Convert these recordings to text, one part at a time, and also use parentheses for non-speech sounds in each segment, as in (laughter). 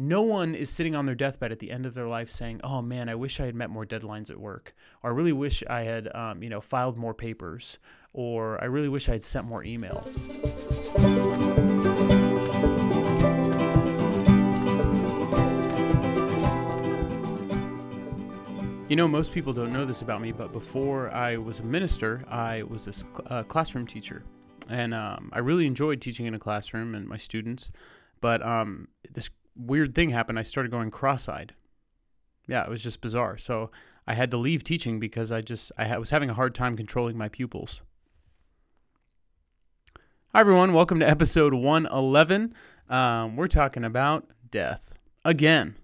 no one is sitting on their deathbed at the end of their life saying, "Oh man, I wish I had met more deadlines at work," or "I really wish I had, um, you know, filed more papers," or "I really wish I had sent more emails." You know, most people don't know this about me, but before I was a minister, I was a cl- uh, classroom teacher. And um, I really enjoyed teaching in a classroom and my students. But um, this weird thing happened. I started going cross eyed. Yeah, it was just bizarre. So I had to leave teaching because I just I was having a hard time controlling my pupils. Hi, everyone. Welcome to episode 111. Um, we're talking about death again.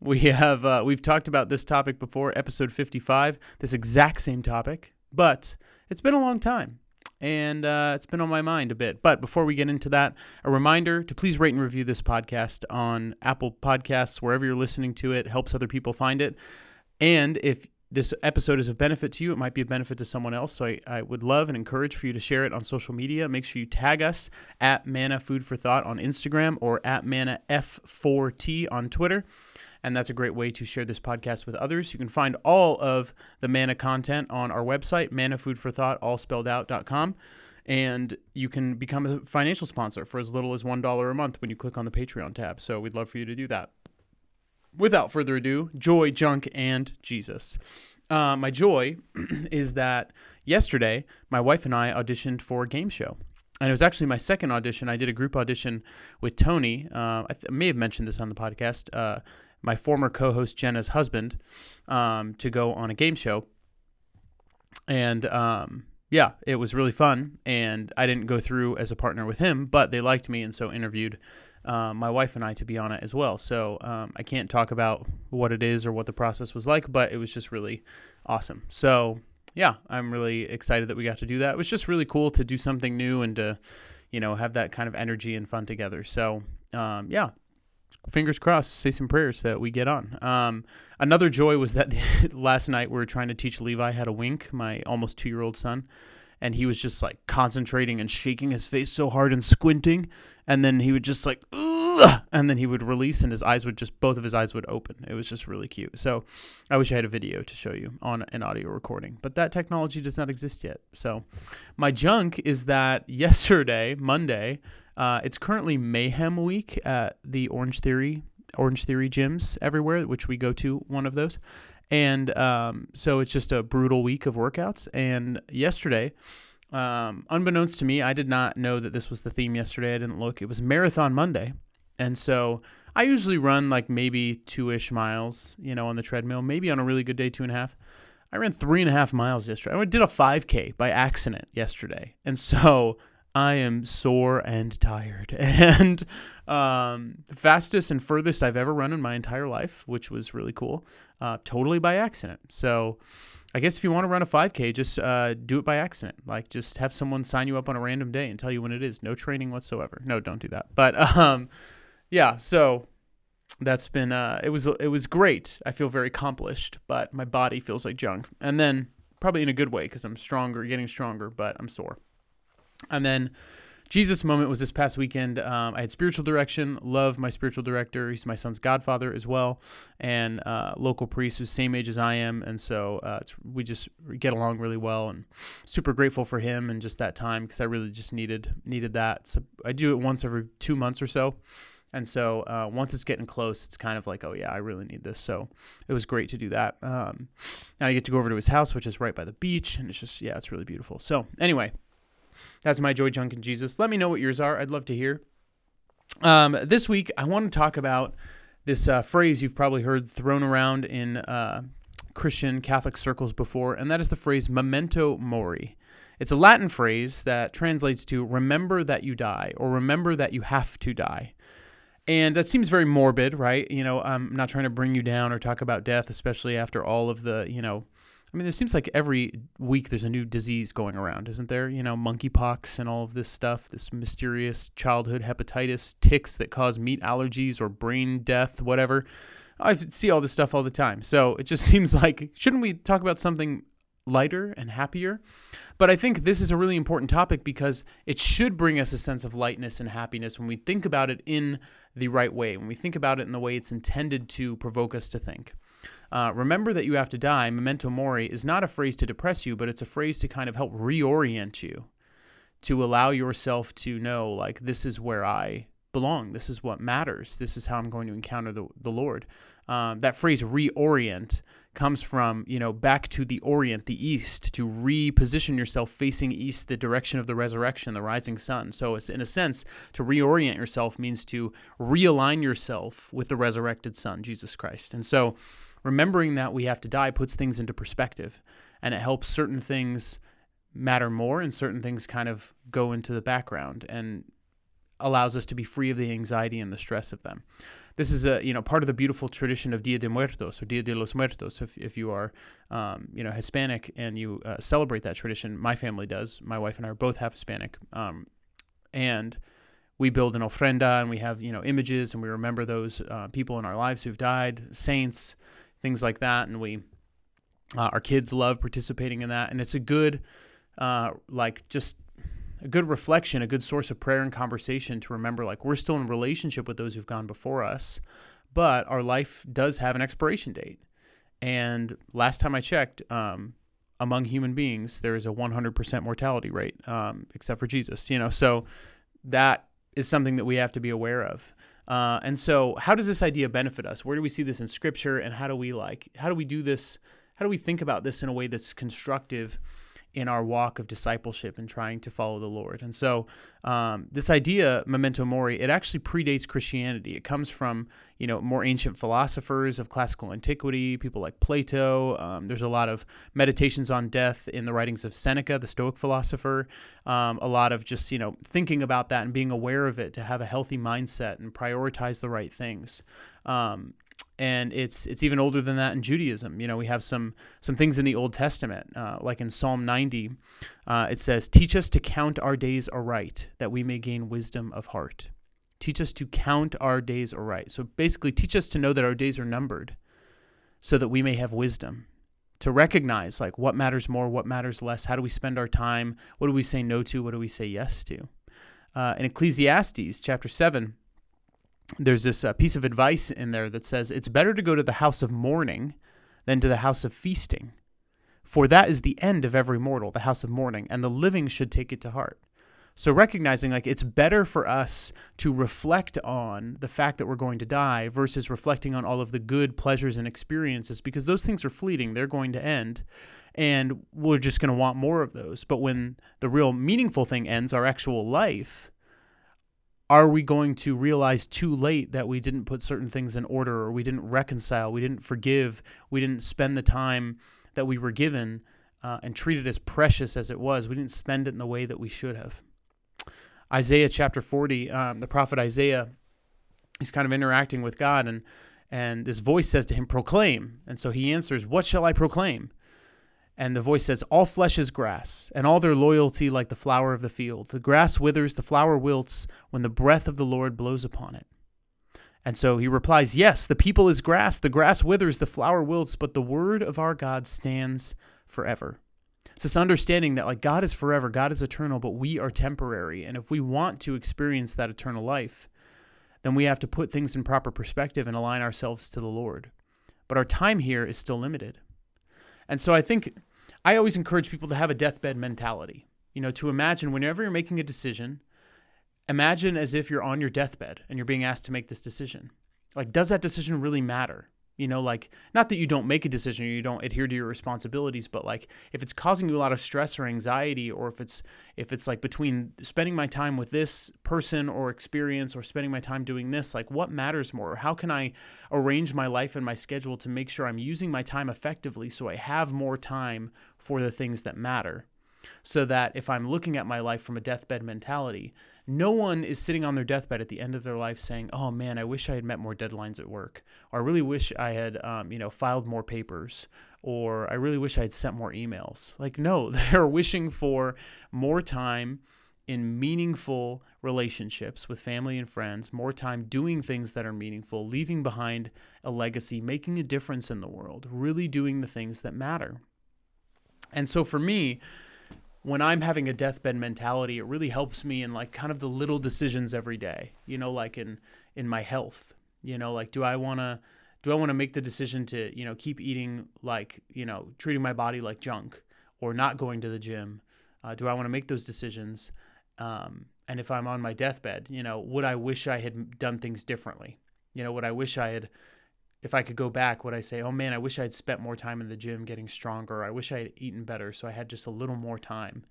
We have uh, we've talked about this topic before, episode 55, this exact same topic, but it's been a long time and uh, it's been on my mind a bit. But before we get into that, a reminder to please rate and review this podcast on Apple Podcasts, wherever you're listening to it, helps other people find it. And if this episode is of benefit to you, it might be a benefit to someone else. So I, I would love and encourage for you to share it on social media. Make sure you tag us at Manna Food for Thought on Instagram or at Manna F4T on Twitter and that's a great way to share this podcast with others. You can find all of the Manna content on our website, mannafoodforthought, all spelled out.com. And you can become a financial sponsor for as little as $1 a month when you click on the Patreon tab. So we'd love for you to do that. Without further ado, joy, junk, and Jesus. Uh, my joy (clears throat) is that yesterday, my wife and I auditioned for a game show and it was actually my second audition. I did a group audition with Tony. Uh, I, th- I, may have mentioned this on the podcast. Uh, my former co-host Jenna's husband um, to go on a game show, and um, yeah, it was really fun. And I didn't go through as a partner with him, but they liked me, and so interviewed uh, my wife and I to be on it as well. So um, I can't talk about what it is or what the process was like, but it was just really awesome. So yeah, I'm really excited that we got to do that. It was just really cool to do something new and to, you know, have that kind of energy and fun together. So um, yeah, fingers crossed, say some prayers that we get on. Um, another joy was that (laughs) last night we were trying to teach Levi how to wink, my almost two year old son. And he was just like concentrating and shaking his face so hard and squinting. And then he would just like! (laughs) and then he would release and his eyes would just, both of his eyes would open. It was just really cute. So I wish I had a video to show you on an audio recording, but that technology does not exist yet. So my junk is that (laughs) yesterday, Monday, uh, it's currently Mayhem Week at the Orange Theory Orange Theory gyms everywhere, which we go to one of those. And um, so it's just a brutal week of workouts. And yesterday, um, unbeknownst to me, I did not know that this was the theme yesterday. I didn't look. It was Marathon Monday. And so I usually run like maybe two ish miles, you know, on the treadmill, maybe on a really good day, two and a half. I ran three and a half miles yesterday. I did a 5K by accident yesterday. And so I am sore and tired. (laughs) And um, fastest and furthest I've ever run in my entire life, which was really cool, uh, totally by accident. So I guess if you want to run a 5K, just uh, do it by accident. Like just have someone sign you up on a random day and tell you when it is. No training whatsoever. No, don't do that. But (laughs) um, yeah, so that's been uh, it was it was great. I feel very accomplished, but my body feels like junk. And then probably in a good way because I'm stronger, getting stronger, but I'm sore. And then Jesus moment was this past weekend. Um, I had spiritual direction. Love my spiritual director. He's my son's godfather as well, and uh, local priest who's same age as I am, and so uh, we just get along really well. And super grateful for him and just that time because I really just needed needed that. So I do it once every two months or so. And so uh, once it's getting close, it's kind of like, oh yeah, I really need this. So it was great to do that. Um, and I get to go over to his house, which is right by the beach, and it's just yeah, it's really beautiful. So anyway, that's my joy junk in Jesus. Let me know what yours are. I'd love to hear. Um, this week, I want to talk about this uh, phrase you've probably heard thrown around in uh, Christian Catholic circles before, and that is the phrase memento mori. It's a Latin phrase that translates to remember that you die or remember that you have to die. And that seems very morbid, right? You know, I'm not trying to bring you down or talk about death, especially after all of the, you know, I mean, it seems like every week there's a new disease going around, isn't there? You know, monkeypox and all of this stuff, this mysterious childhood hepatitis, ticks that cause meat allergies or brain death, whatever. I see all this stuff all the time. So it just (laughs) seems like, shouldn't we talk about something lighter and happier. But I think this is a really important topic because it should bring us a sense of lightness and happiness when we think about it in the right way, when we think about it in the way it's intended to provoke us to think. Uh, remember that you have to die. Memento mori is not a phrase to depress you, but it's a phrase to kind of help reorient you, to allow yourself to know, like, this is where I belong. This is what matters. This is how I'm going to encounter the, the Lord. Um, that phrase reorient comes from, you know, back to the orient, the east, to reposition yourself facing east, the direction of the resurrection, the rising sun. So, it's, in a sense, to reorient yourself means to realign yourself with the resurrected Son, Jesus Christ. And so, remembering that we have to die puts things into perspective and it helps certain things matter more and certain things kind of go into the background and allows us to be free of the anxiety and the stress of them. This is a you know part of the beautiful tradition of Dia de Muertos or Dia de los Muertos. If, if you are um, you know Hispanic and you uh, celebrate that tradition, my family does. My wife and I are both half Hispanic, um, and we build an ofrenda and we have you know images and we remember those uh, people in our lives who've died, saints, things like that, and we uh, our kids love participating in that, and it's a good uh, like just a good reflection, a good source of prayer and conversation to remember like we're still in relationship with those who've gone before us, but our life does have an expiration date. And last time I checked, um, among human beings, there is a 100% mortality rate, um, except for Jesus. You know, so that is something that we have to be aware of. Uh, and so, how does this idea benefit us? Where do we see this in Scripture, and how do we like? How do we do this? How do we think about this in a way that's constructive? In our walk of discipleship and trying to follow the Lord. And so, um, this idea, memento mori, it actually predates Christianity. It comes from you know more ancient philosophers of classical antiquity, people like Plato. Um, there's a lot of meditations on death in the writings of Seneca, the Stoic philosopher. Um, a lot of just you know thinking about that and being aware of it to have a healthy mindset and prioritize the right things. Um, and it's it's even older than that in Judaism. You know, we have some some things in the Old Testament, uh, like in Psalm 90, uh, it says, "Teach us to count our days aright, that we may gain wisdom of heart." Teach us to count our days aright. So basically, teach us to know that our days are numbered, so that we may have wisdom to recognize like what matters more, what matters less. How do we spend our time? What do we say no to? What do we say yes to? Uh, in Ecclesiastes chapter seven there's this uh, piece of advice in there that says it's better to go to the house of mourning than to the house of feasting. For that is the end of every mortal, the house of mourning, and the living should take it to heart. So recognizing like it's better for us to reflect on the fact that we're going to die versus reflecting on all of the good pleasures and experiences because those things are fleeting, they're going to end. And we're just going to want more of those. But when the real meaningful thing ends, our actual life, are we going to realize too late that we didn't put certain things in order or we didn't reconcile, we didn't forgive, we didn't spend the time that we were given uh, and treat it as precious as it was? We didn't spend it in the way that we should have. Isaiah chapter 40, um, the prophet Isaiah, he's kind of interacting with God and and this voice says to him, Proclaim. And so he answers, What shall I proclaim? And the voice says, All flesh is grass, and all their loyalty like the flower of the field. The grass withers, the flower wilts, when the breath of the Lord blows upon it. And so he replies, Yes, the people is grass, the grass withers, the flower wilts, but the word of our God stands forever. It's this understanding that like God is forever, God is eternal, but we are temporary. And if we want to experience that eternal life, then we have to put things in proper perspective and align ourselves to the Lord. But our time here is still limited. And so I think I always encourage people to have a deathbed mentality. You know, to imagine whenever you're making a decision, imagine as if you're on your deathbed and you're being asked to make this decision. Like, does that decision really matter? You know, like not that you don't make a decision or you don't adhere to your responsibilities, but like if it's causing you a lot of stress or anxiety, or if it's if it's like between spending my time with this person or experience or spending my time doing this, like what matters more? How can I arrange my life and my schedule to make sure I'm using my time effectively so I have more time for the things that matter? So that if I'm looking at my life from a deathbed mentality, no one is sitting on their deathbed at the end of their life saying, "Oh man, I wish I had met more deadlines at work," or "I really wish I had, um, you know, filed more papers," or "I really wish I had sent more emails." Like, no, (laughs) they're wishing for more time in meaningful relationships with family and friends, more time doing things that are meaningful, leaving behind a legacy, making a difference in the world, really doing the things that matter. And so for me, when I'm having a deathbed mentality, it really helps me in like kind of the little decisions every day. You know, like in in my health. You know, like do I want to do I want to make the decision to, you know, keep eating like, you know, treating my body like junk or not going to the gym? Uh, do I want to make those decisions? Um, and if I'm on my deathbed, you know, would I wish I had done things differently? You know, would I wish I had if I could go back, would I say, oh man, I wish I'd spent more time in the gym getting stronger. I wish I had eaten better so I had just a little more time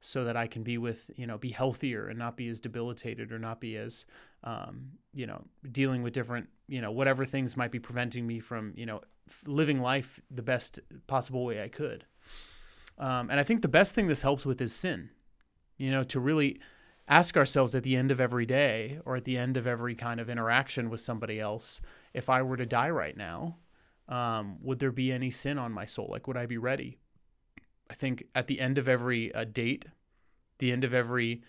so that I can be with, you know, be healthier and not be as debilitated or not be as, um, you know, dealing with different, you know, whatever things might be preventing me from, you know, living life the best possible way I could. Um, and I think the best thing this helps with is sin, you know, to really ask ourselves at the end of every day or at the end of every kind of interaction with somebody else if I were to die right now, um, would there be any sin on my soul? Like, would I be ready? I think at the end of every uh, date, the end of every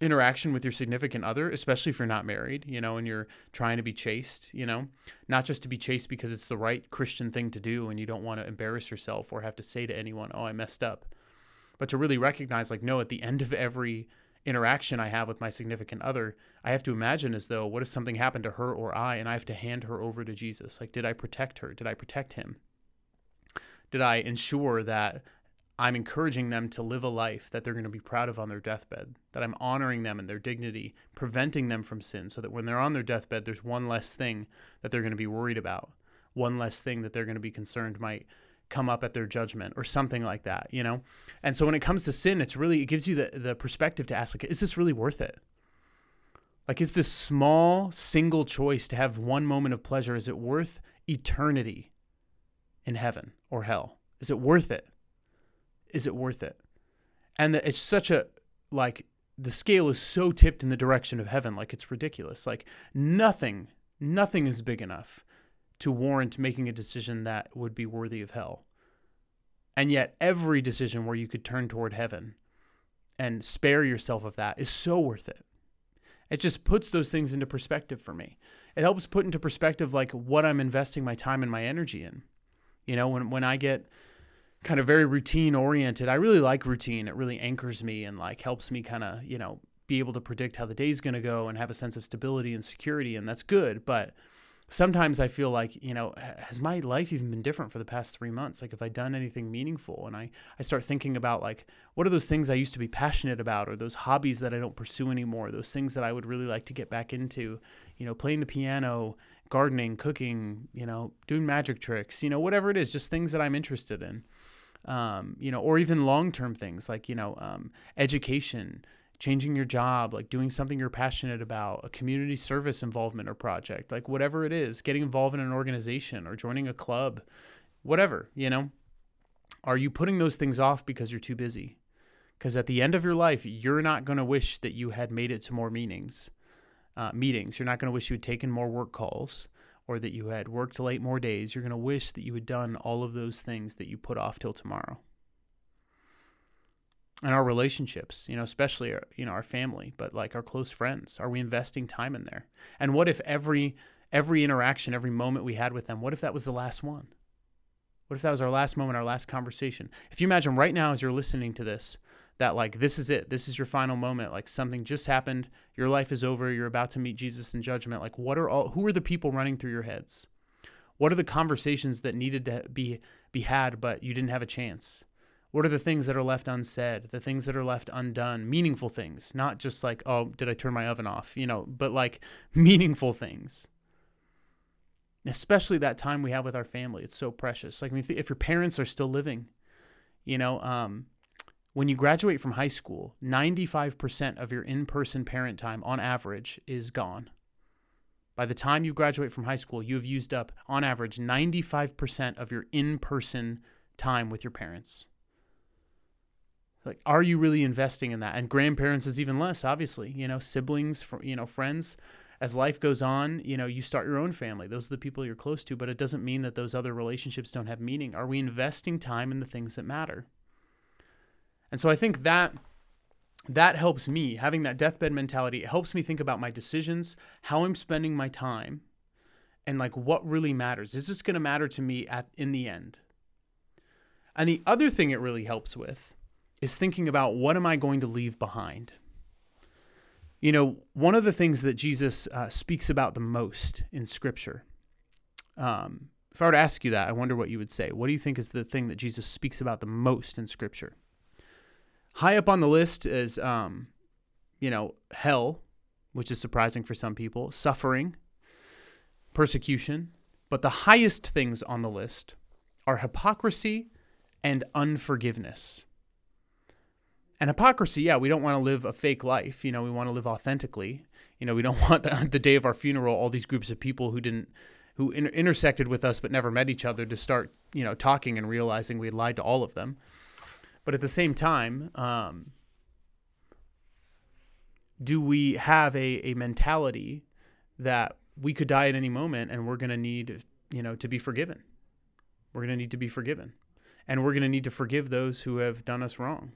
interaction with your significant other, especially if you're not married, you know, and you're trying to be chaste, you know, not just to be chaste because it's the right Christian thing to do and you don't want to embarrass yourself or have to say to anyone, oh, I messed up, but to really recognize, like, no, at the end of every interaction I have with my significant other, I have to imagine as though, what if something happened to her or I and I have to hand her over to Jesus? Like, did I protect her? Did I protect him? Did I ensure that I'm encouraging them to live a life that they're going to be proud of on their deathbed, that I'm honoring them and their dignity, preventing them from sin, so that when they're on their deathbed, there's one less thing that they're going to be worried about, one less thing that they're going to be concerned might come up at their judgment or something like that, you know? And so when it comes to sin, it's really, it gives you the, the perspective to ask, like, is this really worth it? Like, is this small single choice to have one moment of pleasure, is it worth eternity in heaven or hell? Is it worth it? Is it worth it? And the, it's such a, like, the scale is so tipped in the direction of heaven, like, it's ridiculous. Like, nothing, nothing is big enough to warrant making a decision that would be worthy of hell. And yet, every decision where you could turn toward heaven and spare yourself of that is so worth it. It just puts those things into perspective for me. It helps put into perspective like what I'm investing my time and my energy in. You know, when when I get kind of very routine oriented, I really like routine. It really anchors me and like helps me kind of, you know, be able to predict how the day's going to go and have a sense of stability and security and that's good, but sometimes I feel like, you know, has my life even been different for the past three months? Like, have I done anything meaningful? And I, I start thinking about, like, what are those things I used to be passionate about, or those hobbies that I don't pursue anymore, those things that I would really like to get back into, you know, playing the piano, gardening, cooking, you know, doing magic tricks, you know, whatever it is, just things that I'm interested in. Um, you know, or even long term things like, you know, um, education, changing your job, like doing something you're passionate about, a community service involvement or project, like whatever it is, getting involved in an organization or joining a club, whatever, you know? Are you putting those things off because you're too busy? Because at the end of your life, you're not going to wish that you had made it to more meetings. Uh, meetings. You're not going to wish you had taken more work calls or that you had worked late more days. You're going to wish that you had done all of those things that you put off till tomorrow and our relationships, you know, especially our, you know our family, but like our close friends. Are we investing time in there? And what if every every interaction, every moment we had with them, what if that was the last one? What if that was our last moment, our last conversation? If you imagine right now as you're listening to this, that like this is it, this is your final moment, like something just happened, your life is over, you're about to meet Jesus in judgment. Like what are all who are the people running through your heads? What are the conversations that needed to be be had but you didn't have a chance? What are the things that are left unsaid, the things that are left undone, meaningful things, not just like, oh, did I turn my oven off, you know, but like (laughs) meaningful things. Especially that time we have with our family. It's so precious. Like, if your parents are still living, you know, um, when you graduate from high school, 95% of your in person parent time on average is gone. By the time you graduate from high school, you have used up, on average, 95% of your in person time with your parents like are you really investing in that? And grandparents is even less obviously you know siblings you know friends. As life goes on you know you start your own family. Those are the people you're close to but it doesn't mean that those other relationships don't have meaning. Are we investing time in the things that matter? And so i think that that helps me having that deathbed mentality it helps me think about my decisions how i'm spending my time and like what really matters. Is this going to matter to me at in the end? And the other thing it really helps with is thinking about what am I going to leave behind? You know, one of the things that Jesus uh, speaks about the most in Scripture, um, if I were to ask you that, I wonder what you would say. What do you think is the thing that Jesus speaks about the most in Scripture? High up on the list is, um, you know, hell, which is surprising for some people, suffering, persecution. But the highest things on the list are hypocrisy and unforgiveness. And hypocrisy, yeah, we don't want to live a fake life. You know, we want to live authentically. You know, we don't (laughs) want the, the day of our funeral all these groups of people who didn't, who inter- intersected with us but never met each other to start, you know, talking and realizing we lied to all of them. But at the same time, um, do we have a, a mentality that we could die at any moment and we're going to need, you know, to be forgiven? We're going to need to be forgiven and we're going to need to forgive those who have done us wrong.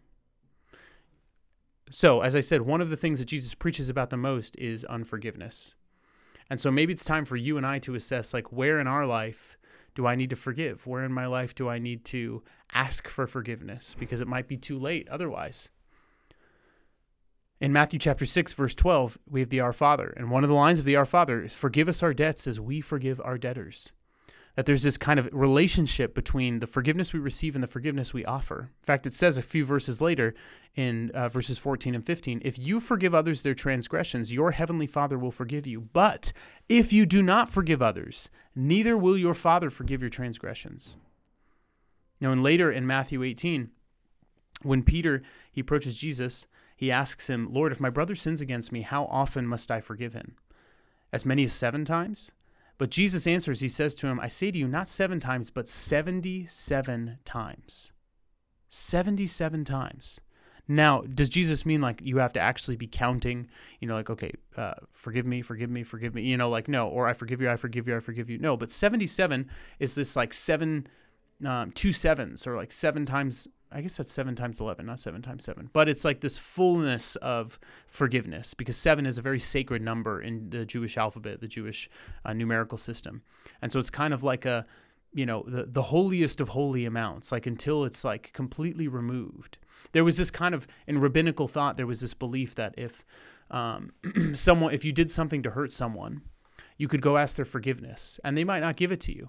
So, as I said, one of the things that Jesus preaches about the most is unforgiveness. And so maybe it's time for you and I to assess like where in our life do I need to forgive? Where in my life do I need to ask for forgiveness because it might be too late otherwise. In Matthew chapter 6 verse 12, we have the Our Father, and one of the lines of the Our Father is forgive us our debts as we forgive our debtors that there's this kind of relationship between the forgiveness we receive and the forgiveness we offer. In fact, it says a few verses later in uh, verses 14 and 15 if you forgive others their transgressions, your heavenly Father will forgive you. But if you do not forgive others, neither will your Father forgive your transgressions. Now, and later in Matthew 18, when Peter he approaches Jesus, he asks him, Lord, if my brother sins against me, how often must I forgive him? As many as seven times? But Jesus answers, he says to him, I say to you, not seven times, but 77 times. 77 times. Now, does Jesus mean like you have to actually be counting, you know, like, okay, uh, forgive me, forgive me, forgive me, you know, like, no, or I forgive you, I forgive you, I forgive you. No, but 77 is this like seven, um, two sevens or like seven times I guess that's seven times 11, not seven times seven. But it's like this fullness of forgiveness because seven is a very sacred number in the Jewish alphabet, the Jewish uh, numerical system. And so it's kind of like a, you know, the, the holiest of holy amounts, like until it's like completely removed. There was this kind of, in rabbinical thought, there was this belief that if um, (clears throat) someone, if you did something to hurt someone, you could go ask their forgiveness and they might not give it to you.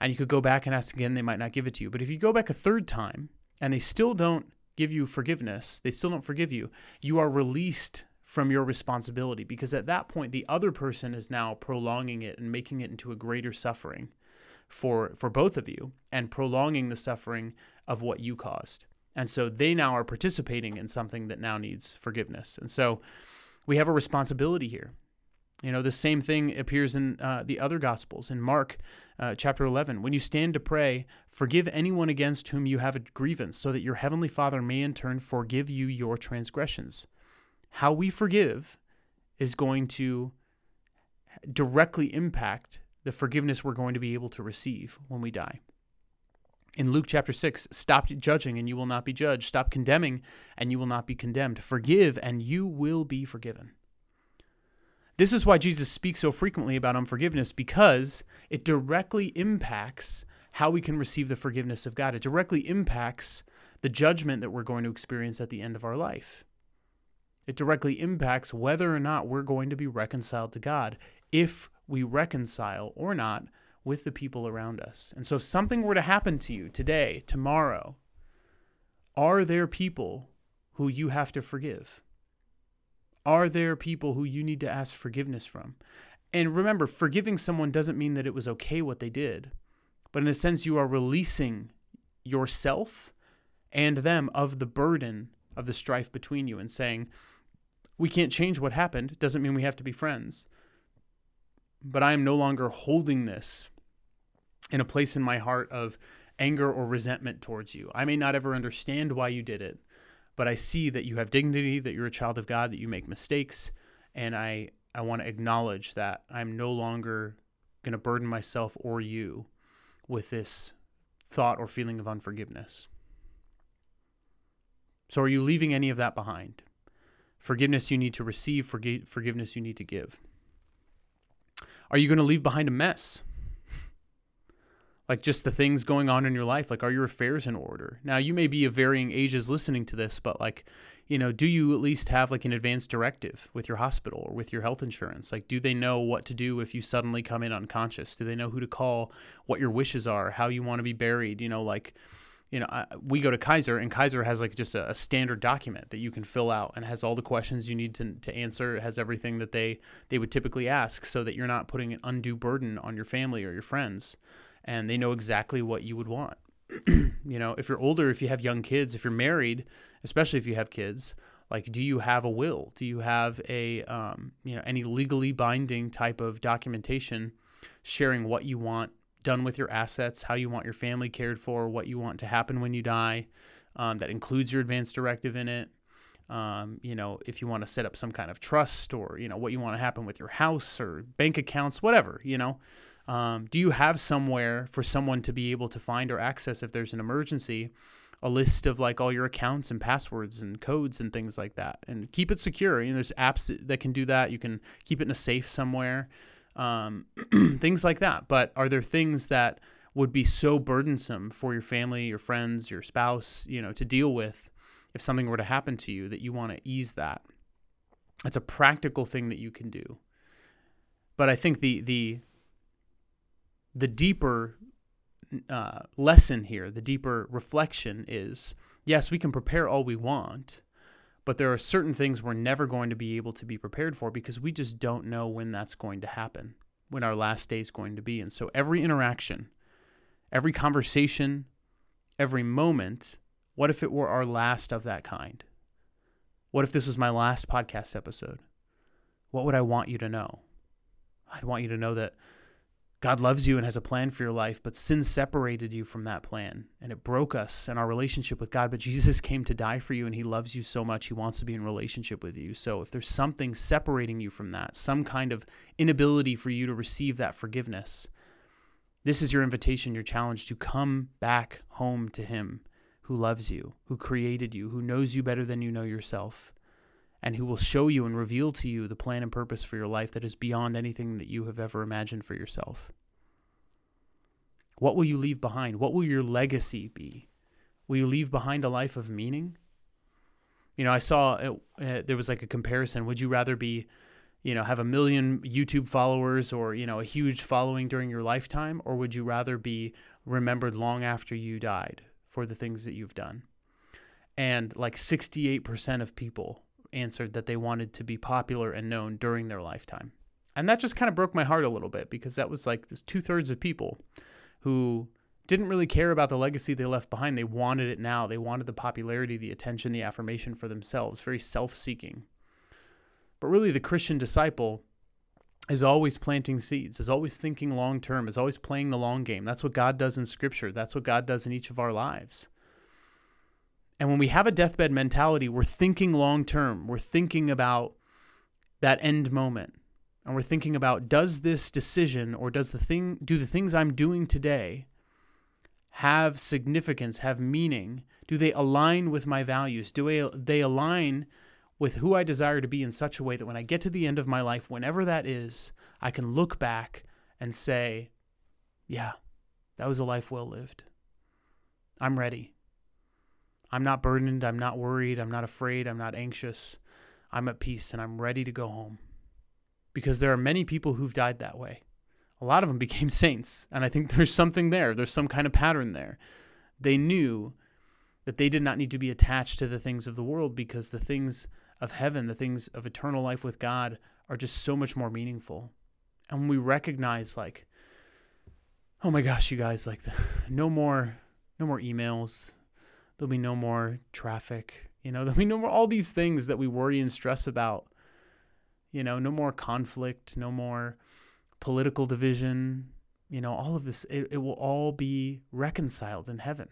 And you could go back and ask again, they might not give it to you. But if you go back a third time, and they still don't give you forgiveness, they still don't forgive you, you are released from your responsibility because at that point the other person is now prolonging it and making it into a greater suffering for for both of you and prolonging the suffering of what you caused. And so they now are participating in something that now needs forgiveness. And so we have a responsibility here. You know, the same thing appears in uh, the other Gospels. In Mark uh, chapter 11, when you stand to pray, forgive anyone against whom you have a grievance, so that your heavenly Father may in turn forgive you your transgressions. How we forgive is going to directly impact the forgiveness we're going to be able to receive when we die. In Luke chapter 6, stop judging and you will not be judged. Stop condemning and you will not be condemned. Forgive and you will be forgiven. This is why Jesus speaks so frequently about unforgiveness because it directly impacts how we can receive the forgiveness of God. It directly impacts the judgment that we're going to experience at the end of our life. It directly impacts whether or not we're going to be reconciled to God, if we reconcile or not with the people around us. And so, if something were to happen to you today, tomorrow, are there people who you have to forgive? Are there people who you need to ask forgiveness from? And remember, forgiving someone doesn't mean that it was okay what they did, but in a sense, you are releasing yourself and them of the burden of the strife between you and saying, we can't change what happened. Doesn't mean we have to be friends. But I am no longer holding this in a place in my heart of anger or resentment towards you. I may not ever understand why you did it, but I see that you have dignity, that you're a child of God, that you make mistakes, and I I want to acknowledge that I'm no longer going to burden myself or you with this thought or feeling of unforgiveness. So are you leaving any of that behind? Forgiveness you need to receive, forg- forgiveness you need to give. Are you going to leave behind a mess? Like just the things going on in your life like are your affairs in order? Now you may be of varying ages listening to this but like you know do you at least have like an advance directive with your hospital or with your health insurance? Like do they know what to do if you suddenly come in unconscious? Do they know who to call what your wishes are how you want to be buried? You know like you know, I, we go to Kaiser, and Kaiser has like just a, a, standard document that you can fill out, and has all the questions you need to, to answer. It has everything that they they would typically ask, so that you're not putting an undue burden on your family or your friends and they know exactly what you would want. (clears throat) you know, if you're older, if you have young kids, if you're married, especially if you have kids, like do you have a will? Do you have a um, you know any legally binding type of documentation sharing what you want done with your assets, how you want your family cared for, what you want to happen when you die? Um, that includes your advance directive in it. Um, you know, if you want to set up some kind of trust or, you know, what you want to happen with your house or bank accounts, whatever, you know, um, do you have somewhere for someone to be able to find or access if there's an emergency? A list of like all your accounts and passwords and codes and things like that, and keep it secure. You know, there's apps that can do that. You can keep it in a safe somewhere, um, (clears throat) things like that. But are there things that would be so burdensome for your family, your friends, your spouse, you know, to deal with if something were to happen to you that you want to ease that? It's a practical thing that you can do. But I think the the the deeper uh, lesson here, the deeper reflection is yes, we can prepare all we want, but there are certain things we're never going to be able to be prepared for because we just don't know when that's going to happen, when our last day is going to be. And so every interaction, every conversation, every moment, what if it were our last of that kind? What if this was my last podcast episode? What would I want you to know? I'd want you to know that God loves you and has a plan for your life, but sin separated you from that plan and it broke us and our relationship with God. But Jesus (laughs) came to die for you and he loves you so much, he wants to be in relationship with you. So if there's something separating you from that, some kind of inability for you to receive that forgiveness, this is your invitation, your challenge to come back home to him who loves you, who created you, who knows you better than you know yourself and who will show you and reveal to you the plan and purpose for your life that is beyond anything that you have ever imagined for yourself. What will you leave behind? What will your legacy be? Will you leave behind a life of meaning? You know, I saw it, uh, there was like a comparison. Would you rather be, you know, have a million YouTube followers or, you know, a huge following during your lifetime? Or would you rather be remembered long after you died for the things that you've done? And like 68% of people answered that they wanted to be popular and known during their lifetime. And that just kind of broke my heart a little bit because that was like this two thirds of people who didn't really care about the legacy they left behind. They wanted it now. They wanted the popularity, the attention, the affirmation for themselves, very self seeking. But really, the Christian disciple is always planting seeds, is always thinking long term, is always playing the long game. That's what God does in Scripture. That's what God does in each of our lives. And when we have a deathbed mentality, we're thinking long term. We're thinking about that end moment. And we're thinking about does this decision or does the thing do the things I'm doing today have significance, have meaning? Do they align with my values? Do they, they align with who I desire to be in such a way that when I get to the end of my life, whenever that is, I can look back and say, yeah, that was a life well lived. I'm ready. I'm not burdened. I'm not worried. I'm not afraid. I'm not anxious. I'm at peace and I'm ready to go home. Because there are many people who've died that way. A lot of them (laughs) became saints. And I think there's something there. There's some kind of pattern there. They knew that they did not need to be attached to the things of the world because the things of heaven, the things of eternal life with God, are just so much more meaningful. And when we recognize, like, oh my gosh, you guys, like, the, (laughs) no more, no more emails, There'll be no more traffic. You know, (laughs) there'll be no more all these things that we worry and stress about. You know, no more conflict, no more political division. You know, all of this, it, it will all be reconciled in heaven.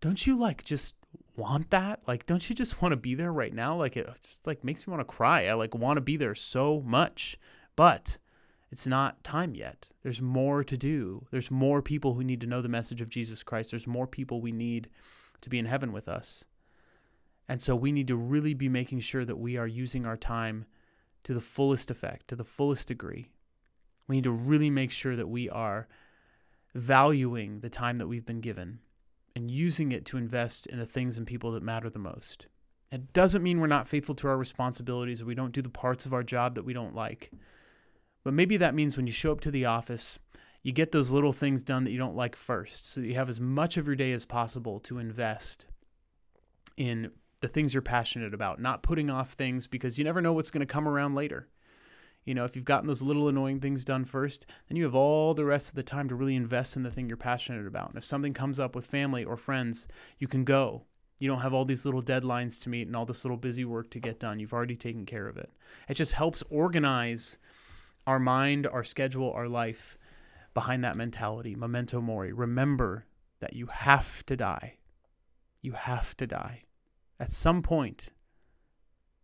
Don't you like just want that? Like, don't you just want to be there right now? Like, it just like makes me want to cry. I like want to be there so much, but it's not time yet. There's more to do. There's more people who need to know the message of Jesus Christ. There's more people we need to be in heaven with us. And so we need to really be making sure that we are using our time to the fullest effect, to the fullest degree. We need to really make sure that we are valuing the time that we've been given and using it to invest in the things and people that matter the most. It doesn't mean we're not faithful to our responsibilities or we don't do the parts of our job that we don't like. But maybe that means when you show up to the office, you get those little things done that you don't like first. So you have as much of your day as possible to invest in the things you're passionate about, not putting off things because you never know what's going to come around later. You know, if you've gotten those little annoying things done first, then you have all the rest of the time to really invest in the thing you're passionate about. And if something comes up with family or friends, you can go. You don't have all these little deadlines to meet and all this little busy work to get done. You've already taken care of it. It just helps organize our mind, our schedule, our life behind that mentality. Memento mori. Remember that you have to die. You have to die. At some point,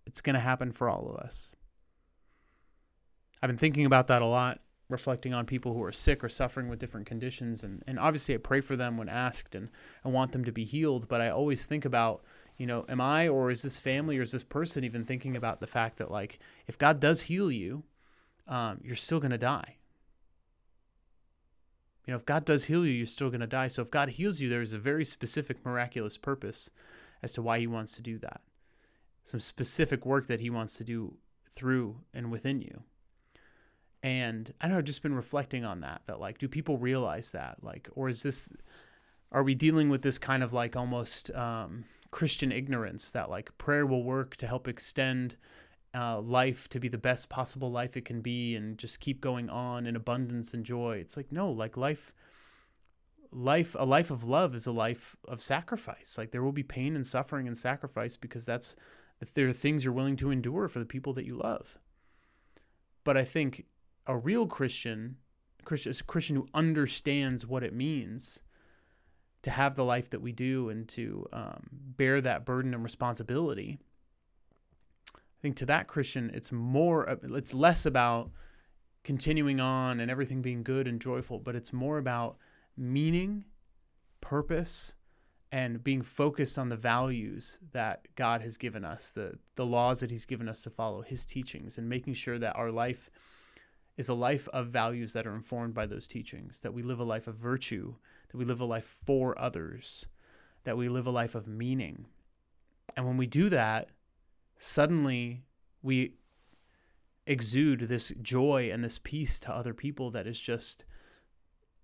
it's going to happen for all of us. I've been thinking about that a lot, reflecting on people who are sick or suffering with different conditions. And, and obviously, I pray for them when asked and I want them to be healed. But I always think about, you know, am I or is this family or is this person even thinking about the fact that, like, if God does heal you, um, you're still going to die. You know, if God does heal you, you're still going to die. So if God heals you, there's a very specific miraculous purpose as to why he wants to do that. Some specific work that he wants to do through and within you. And I don't know, I've just been reflecting on that, that like, do people realize that? Like, or is this, are we dealing with this kind of like almost um, Christian ignorance that like prayer will work to help extend uh, life to be the best possible life it can be and just keep going on in abundance and joy? It's like, no, like life, life, a life of love is a life of sacrifice. Like there will be pain and suffering and sacrifice because that's, there are things you're willing to endure for the people that you love. But I think a real Christian, Christian, a Christian who understands what it means to have the life that we do and to um, bear that burden and responsibility. I think to that Christian, it's more, it's less about continuing on and everything being good and joyful, but it's more about meaning, purpose, and being focused on the values that God has given us, the the laws that He's given us to follow, His teachings, and making sure that our life is a life of values that are informed by those teachings, that we live a life of virtue, that we live a life for others, that we live a life of meaning. And when we do that, suddenly we exude this joy and this peace to other people that is just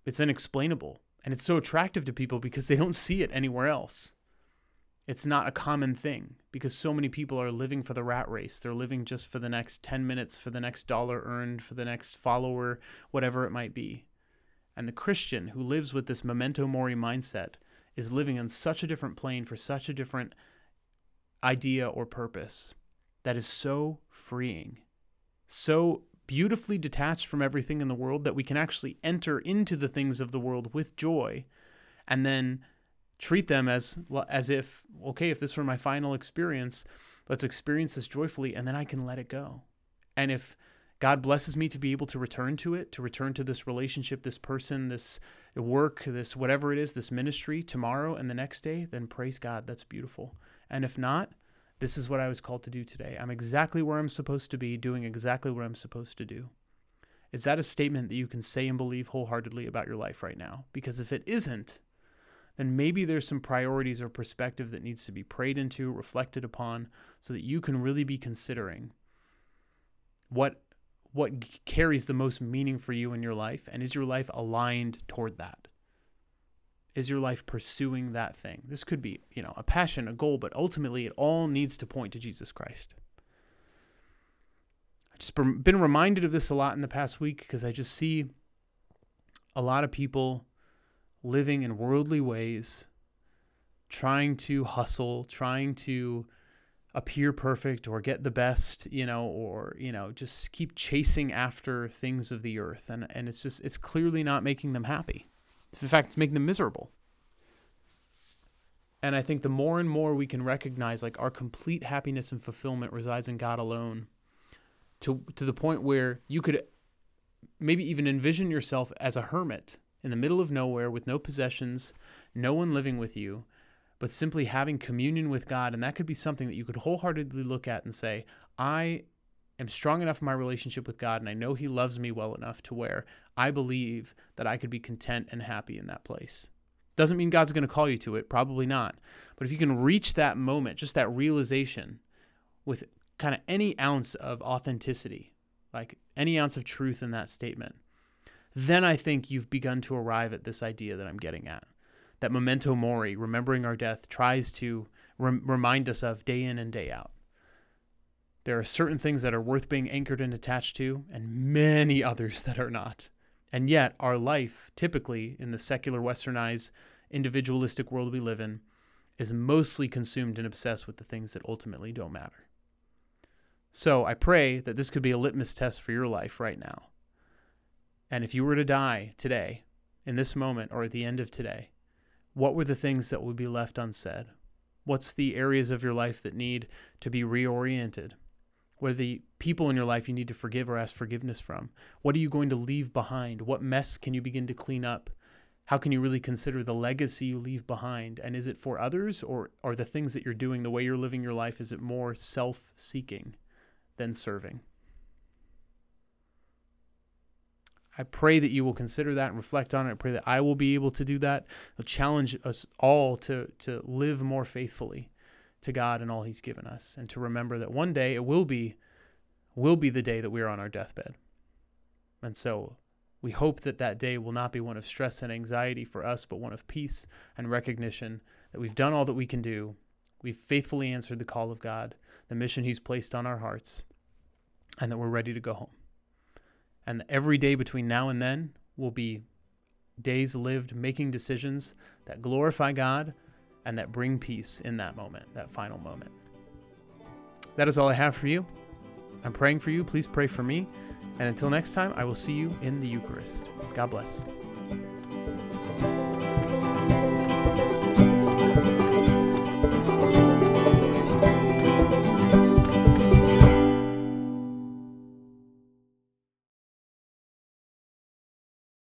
it's inexplainable and it's so attractive to people because they don't see it anywhere else it's not a common thing because so many people are living for the rat race. They're living just for the next 10 minutes, for the next dollar earned, for the next follower, whatever it might be. And the Christian who lives with this memento mori mindset is living on such a different plane for such a different idea or purpose that is so freeing, so beautifully detached from everything in the world that we can actually enter into the things of the world with joy and then treat them as as if okay if this were my final experience let's experience this joyfully and then i can let it go. And if god blesses me to be able to return to it to return to this relationship this person this work this whatever it is this ministry tomorrow and the next day then praise god that's beautiful and if not this is what i was called to do today. I'm exactly where i'm supposed to be doing exactly what i'm supposed to do. Is that a statement that you can say and believe wholeheartedly about your life right now? Because if it isn't then maybe there's some priorities or perspective that needs to be prayed into, reflected upon, so that you can really be considering what what carries the most meaning for you in your life and is your life aligned toward that is your life pursuing that thing this could be you know a passion a goal but ultimately it all needs to point to jesus christ i've just been reminded of this a lot in the past week because i just see a lot of people living in worldly ways, trying to hustle, trying to appear perfect or get the best, you know, or, you know, just keep chasing after things of the earth. And, and it's just, it's clearly not making them happy. In fact, it's making them miserable. And I think the more and more we can recognize like our complete happiness and fulfillment resides in God alone to, to the point where you could maybe even envision yourself as a hermit in the middle of nowhere with no possessions, no one living with you, but simply having communion with God. And that could be something that you could wholeheartedly look at and say, I am strong enough in my relationship with God and I know He loves me well enough to where I believe that I could be content and happy in that place. Doesn't mean God's going to call you to it, probably not. But if you can reach that moment, just that realization with kind of any ounce of authenticity, like any ounce of truth in that statement, then I think you've begun to arrive at this idea that I'm getting at. That memento mori, remembering our death, tries to rem- remind us of day in and day out. There are certain things that are worth being anchored and attached to, and many others that are not. And yet, our life, typically in the secular, westernized, individualistic world we live in, is mostly consumed and obsessed with the things that ultimately don't matter. So I pray that this could be a litmus test for your life right now. And if you were to die today, in this moment, or at the end of today, what were the things that would be left unsaid? What's the areas of your life that need to be reoriented? What are the people in your life you need to forgive or ask forgiveness from? What are you going to leave behind? What mess can you begin to clean up? How can you really consider the legacy you leave behind? And is it for others or are the things that you're doing, the way you're living your life, is it more self seeking than serving? I pray that you will consider that and reflect on it. I pray that I will be able to do that. I'll challenge us all to, to live more faithfully to God and all He's given us, and to remember that one day it will be will be the day that we are on our deathbed. And so we hope that that day will not be one of stress and anxiety for us, but one of peace and recognition that we've done all that we can do. We've faithfully answered the call of God, the mission He's placed on our hearts, and that we're ready to go home. And every day between now and then will be days lived making decisions that glorify God and that bring peace in that moment, that final moment. That is all I have for you. I'm praying for you. Please pray for me. And until next time, I will see you in the Eucharist. God bless.